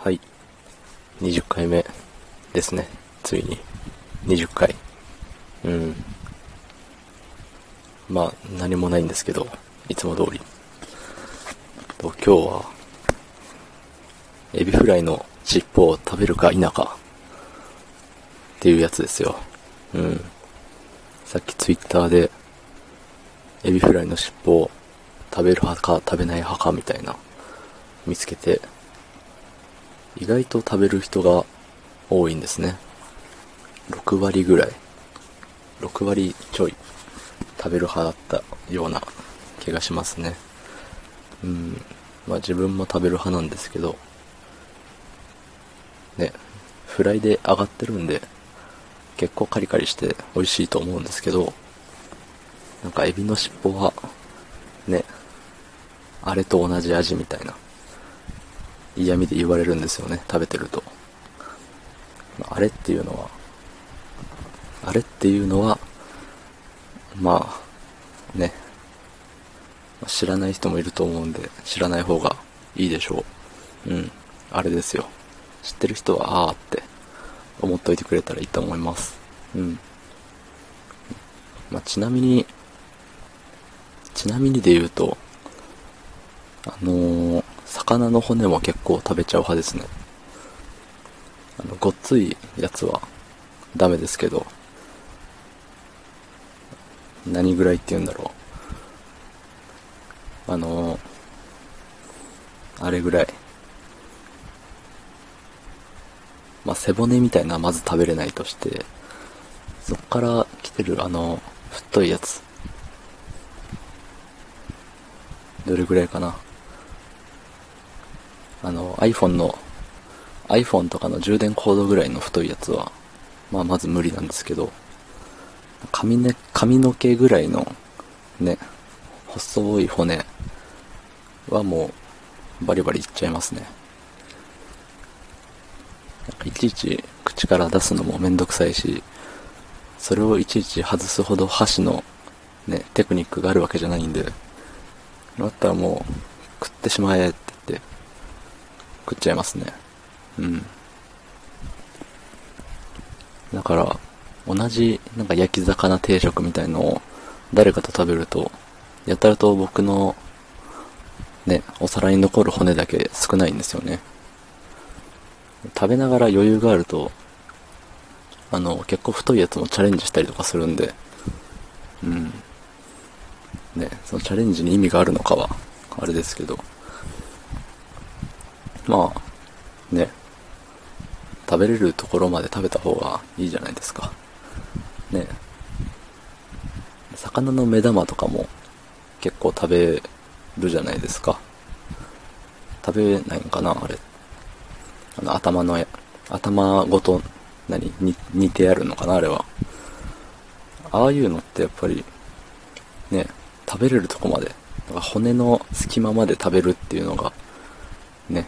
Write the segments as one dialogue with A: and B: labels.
A: はい。20回目ですね。ついに。20回。うん。まあ、何もないんですけど、いつも通り。と今日は、エビフライの尻尾を食べるか否かっていうやつですよ。うん。さっきツイッターで、エビフライの尻尾を食べる派か食べない派かみたいな見つけて、意外と食べる人が多いんですね。6割ぐらい。6割ちょい食べる派だったような気がしますね。うん。まあ自分も食べる派なんですけど、ね、フライで揚がってるんで、結構カリカリして美味しいと思うんですけど、なんかエビの尻尾は、ね、あれと同じ味みたいな、嫌味で言われるんですよね、食べてると。あれっていうのは、あれっていうのは、まあ、ね、知らない人もいると思うんで、知らない方がいいでしょう。うん、あれですよ。知ってる人は、あーって思っといてくれたらいいと思います。うん。まあ、ちなみに、ちなみにで言うと、あのー、魚の骨も結構食べちゃう派ですね。あの、ごっついやつはダメですけど、何ぐらいって言うんだろう。あの、あれぐらい。まあ、背骨みたいなまず食べれないとして、そっから来てるあの、太いやつ。どれぐらいかな。あの、iPhone の、iPhone とかの充電コードぐらいの太いやつは、まあまず無理なんですけど、髪ね、髪の毛ぐらいの、ね、細い骨はもう、バリバリいっちゃいますね。いちいち口から出すのもめんどくさいし、それをいちいち外すほど箸のね、テクニックがあるわけじゃないんで、だったらもう、食ってしまえっ、食っちゃいますね。うん。だから、同じ、なんか焼き魚定食みたいのを誰かと食べると、やたらと僕の、ね、お皿に残る骨だけ少ないんですよね。食べながら余裕があると、あの、結構太いやつもチャレンジしたりとかするんで、うん。ね、そのチャレンジに意味があるのかは、あれですけど、まあ、ね、食べれるところまで食べた方がいいじゃないですか。ね。魚の目玉とかも結構食べるじゃないですか。食べないんかなあれ。あの、頭の、頭ごと、何に、煮てやるのかなあれは。ああいうのってやっぱり、ね、食べれるとこまで、なんか骨の隙間まで食べるっていうのが、ね、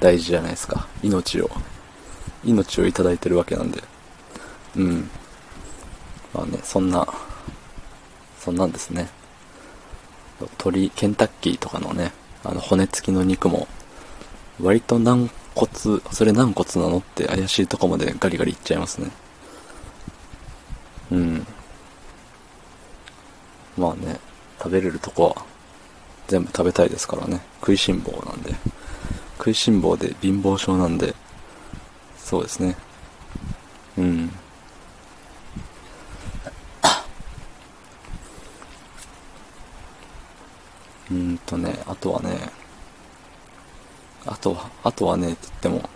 A: 大事じゃないですか。命を。命をいただいてるわけなんで。うん。まあね、そんな、そんなんですね。鶏、ケンタッキーとかのね、あの骨付きの肉も、割と軟骨、それ軟骨なのって怪しいとこまでガリガリいっちゃいますね。うん。まあね、食べれるとこは全部食べたいですからね。食いしん坊なんで。食いしん坊で貧乏症なんで、そうですね。うん。うんとね、あとはね、あとは、あとはねって言っても、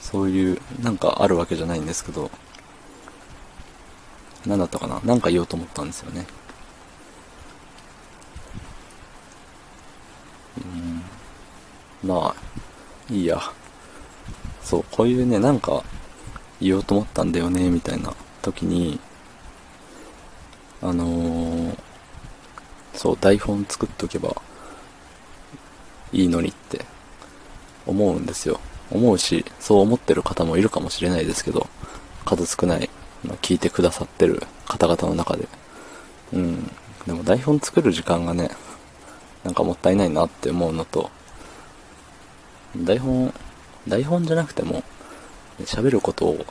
A: そういう、なんかあるわけじゃないんですけど、なんだったかな？なんか言おうと思ったんですよね。うん。まあ、いいや。そう、こういうね、なんか言おうと思ったんだよね、みたいな時に、あのー、そう、台本作っとけばいいのにって思うんですよ。思うし、そう思ってる方もいるかもしれないですけど、数少ない、聞いてくださってる方々の中で。うん。でも台本作る時間がね、なんかもったいないなって思うのと、台本、台本じゃなくても、喋ることを、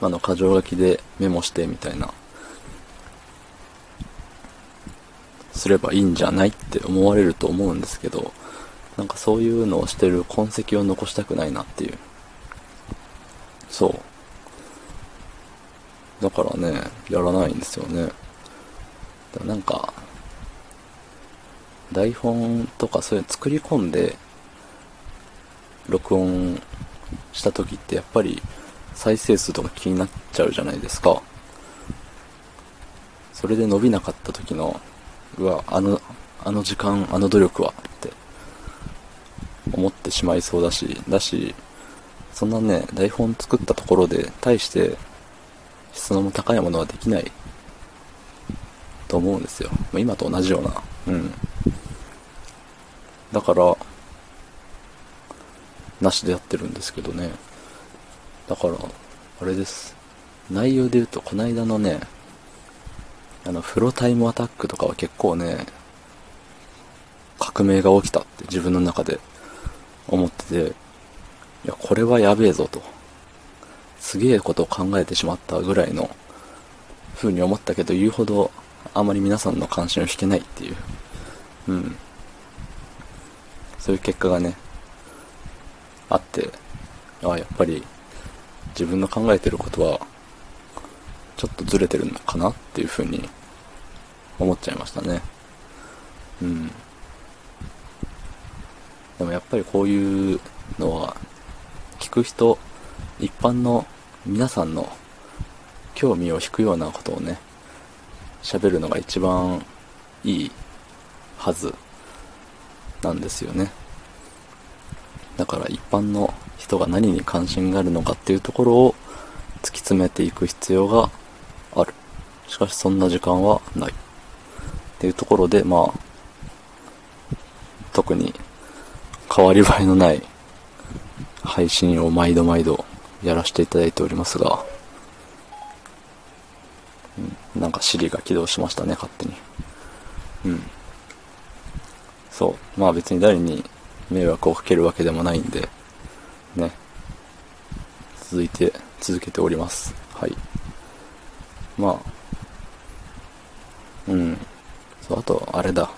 A: あの、箇条書きでメモしてみたいな、すればいいんじゃないって思われると思うんですけど、なんかそういうのをしてる痕跡を残したくないなっていう。そう。だからね、やらないんですよね。なんか、台本とかそういうの作り込んで、録音した時ってやっぱり再生数とか気になっちゃうじゃないですか。それで伸びなかった時の、うわ、あの、あの時間、あの努力はって思ってしまいそうだし、だし、そんなね、台本作ったところで、対して質の高いものはできないと思うんですよ。今と同じような。うん。だから、なしでやってるんですけどね。だから、あれです。内容で言うと、この間のね、あの、フロタイムアタックとかは結構ね、革命が起きたって自分の中で思ってて、いや、これはやべえぞと。すげえことを考えてしまったぐらいの風に思ったけど、言うほどあまり皆さんの関心を引けないっていう。うん。そういう結果がね、あって、あ、やっぱり自分の考えてることは、ちょっとずれてるのかなっていうふうに思っちゃいましたね。うん。でもやっぱりこういうのは、聞く人、一般の皆さんの興味を引くようなことをね、喋るのが一番いいはずなんですよね。だから一般の人が何に関心があるのかっていうところを突き詰めていく必要がある。しかしそんな時間はない。っていうところで、まあ、特に変わり映えのない配信を毎度毎度やらせていただいておりますが、うん、なんか Siri が起動しましたね、勝手に。うん。そう。まあ別に誰に迷惑をかけるわけでもないんで、ね。続いて、続けております。はい。まあ、うん。そう、あと、あれだ。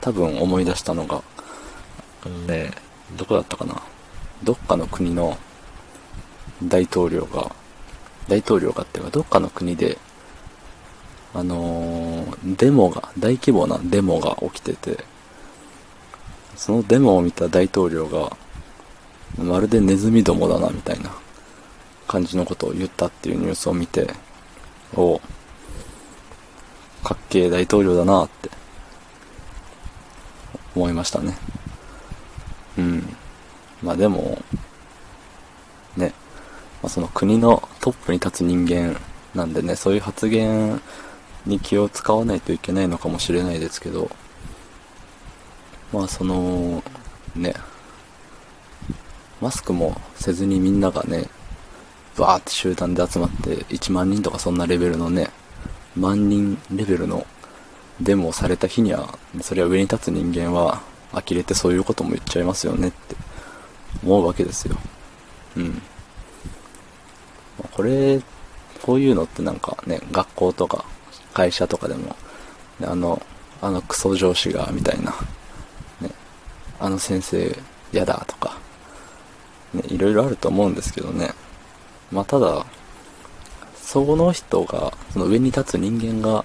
A: 多分思い出したのが、ね、どこだったかな。どっかの国の大統領が、大統領がっていうか、どっかの国で、あのー、デモが、大規模なデモが起きてて、そのデモを見た大統領が、まるでネズミどもだな、みたいな感じのことを言ったっていうニュースを見て、おかっけえ大統領だなって思いましたね。うん。まあでも、ね、まあ、その国のトップに立つ人間なんでね、そういう発言に気を使わないといけないのかもしれないですけど、まあその、ね、マスクもせずにみんながね、バーって集団で集まって1万人とかそんなレベルのね、万人レベルのデモをされた日には、それは上に立つ人間は呆れてそういうことも言っちゃいますよねって思うわけですよ。うん。これ、こういうのってなんかね、学校とか会社とかでも、あの、あのクソ上司が、みたいな、あの先生嫌だとか、ね、いろいろあると思うんですけどね。まあただ、その人が、その上に立つ人間が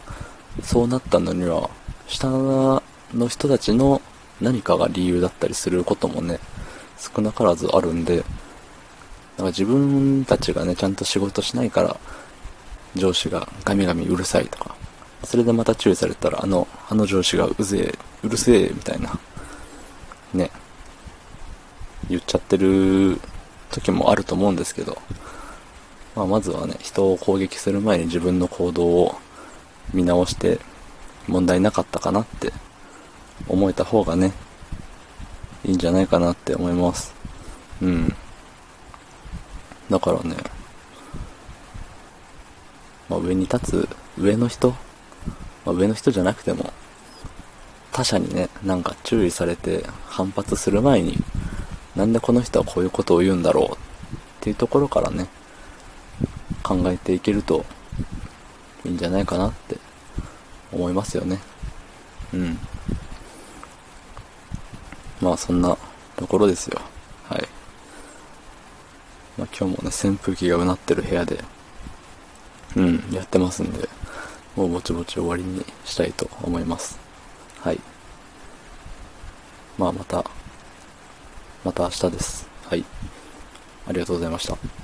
A: そうなったのには、下の人たちの何かが理由だったりすることもね、少なからずあるんで、だから自分たちがね、ちゃんと仕事しないから、上司がガミガミうるさいとか、それでまた注意されたら、あの、あの上司がうぜえ、うるせえ、みたいなね、言っちゃってる時もあると思うんですけど、まあ、まずはね、人を攻撃する前に自分の行動を見直して問題なかったかなって思えた方がね、いいんじゃないかなって思います。うん。だからね、まあ、上に立つ、上の人、まあ、上の人じゃなくても、他者にね、なんか注意されて反発する前に、なんでこの人はこういうことを言うんだろうっていうところからね、考えていけるといいんじゃないかなって思いますよね。うん。まあそんなところですよ。はい。まあ今日もね、扇風機がうなってる部屋で、うん、やってますんで、もうぼちぼち終わりにしたいと思います。はい。まあまた、また明日です。はい。ありがとうございました。